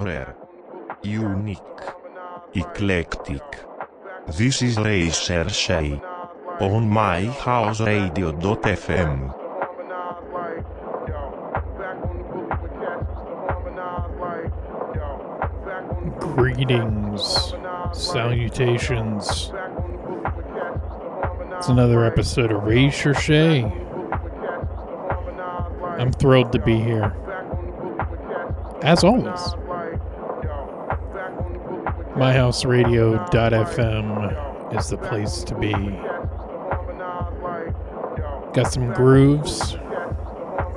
rare, unique, eclectic. This is Recherché. On my house radio.fm. Greetings, salutations. It's another episode of Recherché. I'm thrilled to be here. As always. MyHouseRadio.fm is the place to be. Got some grooves,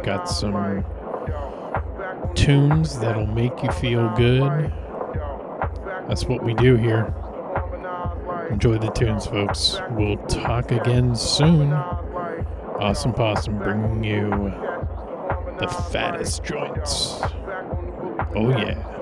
got some tunes that'll make you feel good. That's what we do here. Enjoy the tunes, folks. We'll talk again soon. Awesome Possum bringing you the fattest joints. Oh, yeah.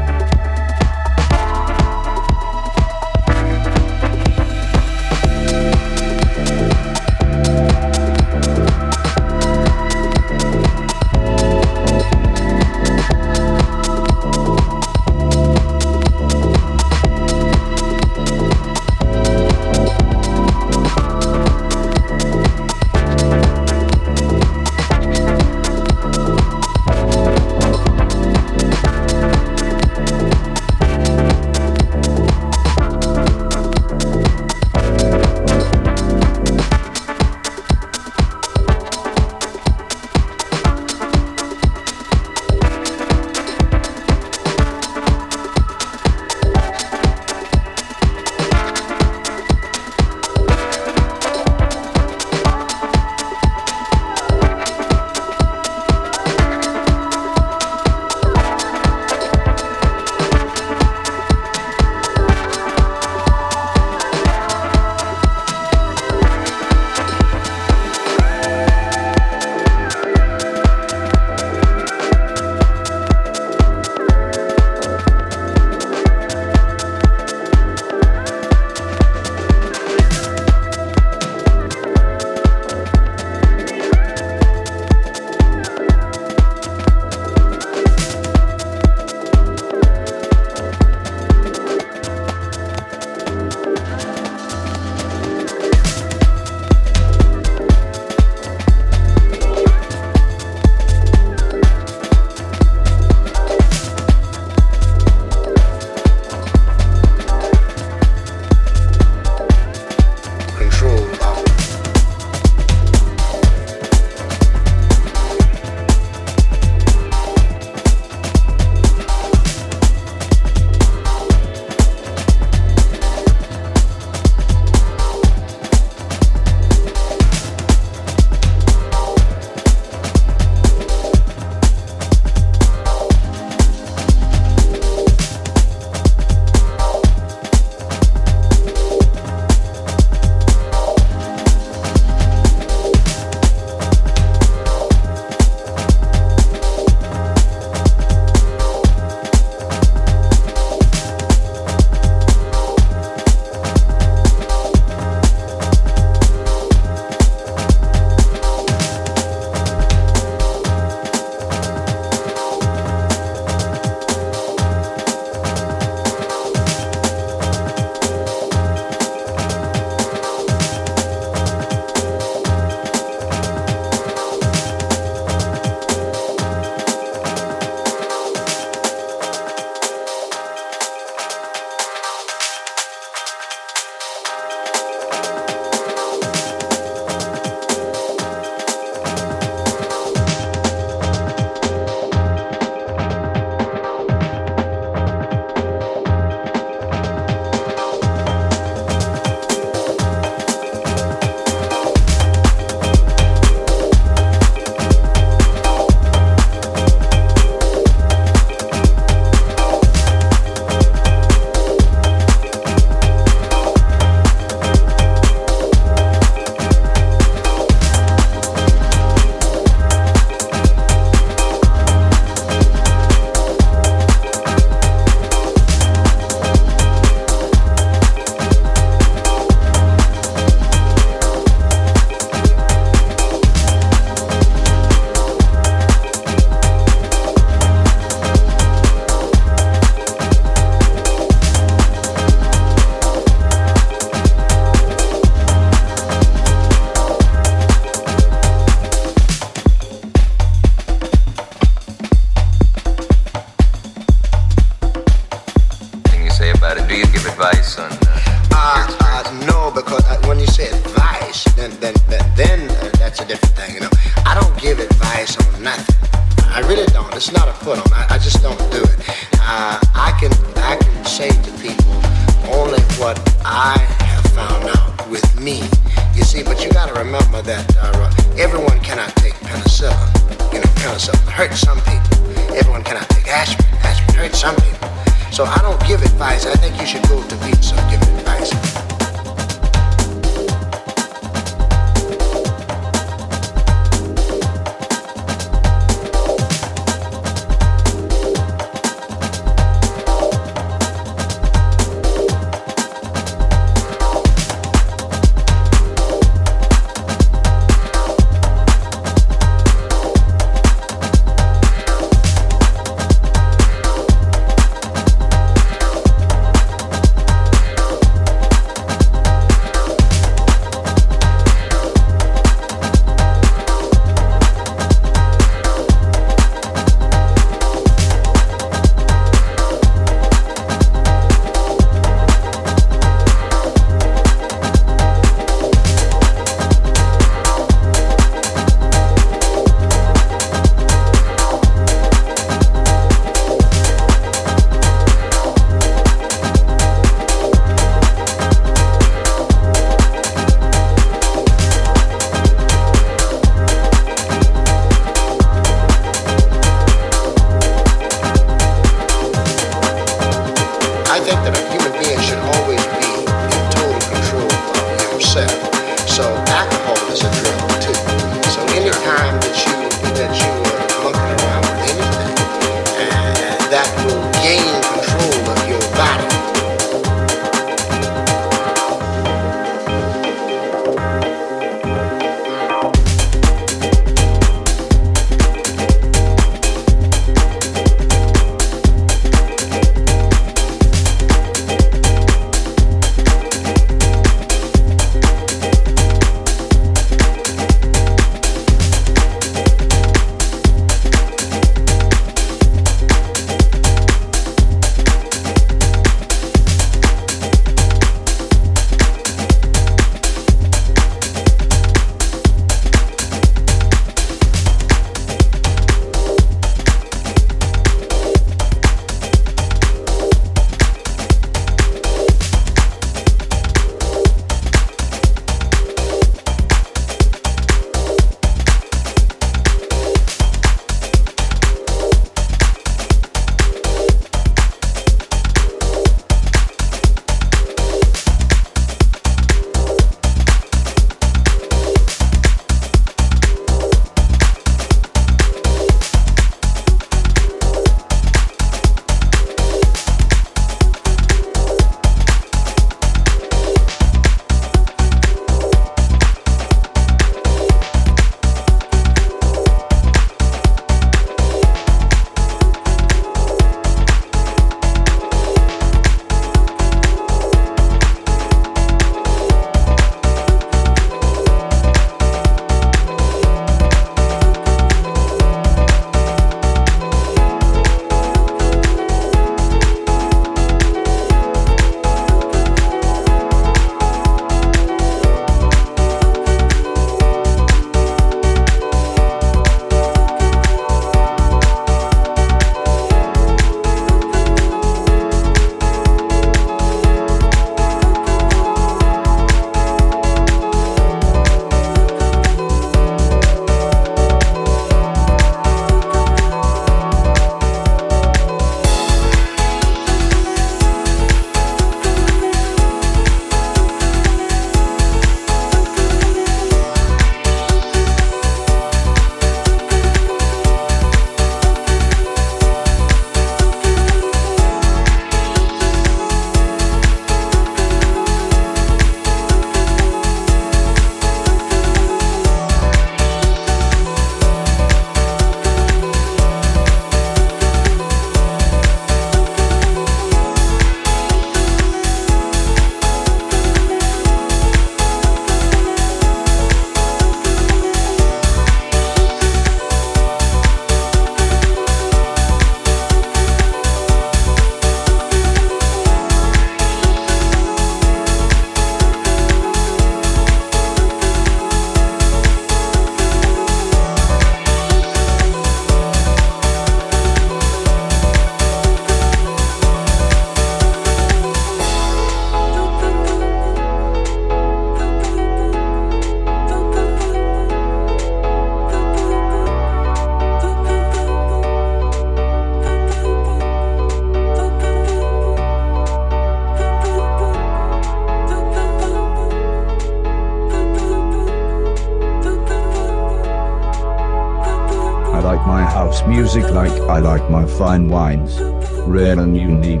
Fine wines. Rare and unique.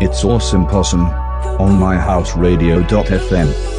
It's awesome possum. On myhouseradio.fm.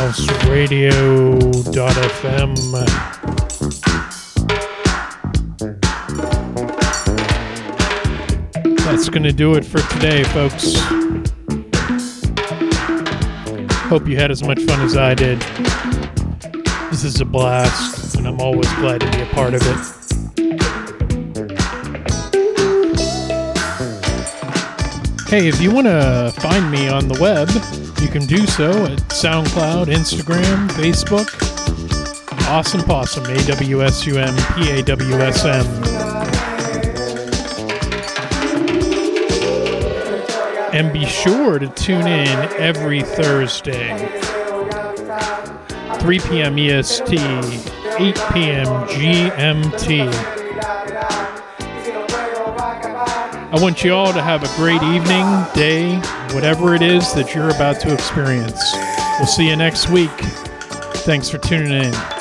myhouseradio.fm. That's going to do it for today, folks. Hope you had as much fun as I did. This is a blast, and I'm always glad to be a part of it. Hey, if you want to find me on the web, you can do so at SoundCloud, Instagram, Facebook. Awesome Possum, A W S U M P A W S M. And be sure to tune in every Thursday, 3 p.m. EST, 8 p.m. GMT. I want you all to have a great evening, day, whatever it is that you're about to experience. We'll see you next week. Thanks for tuning in.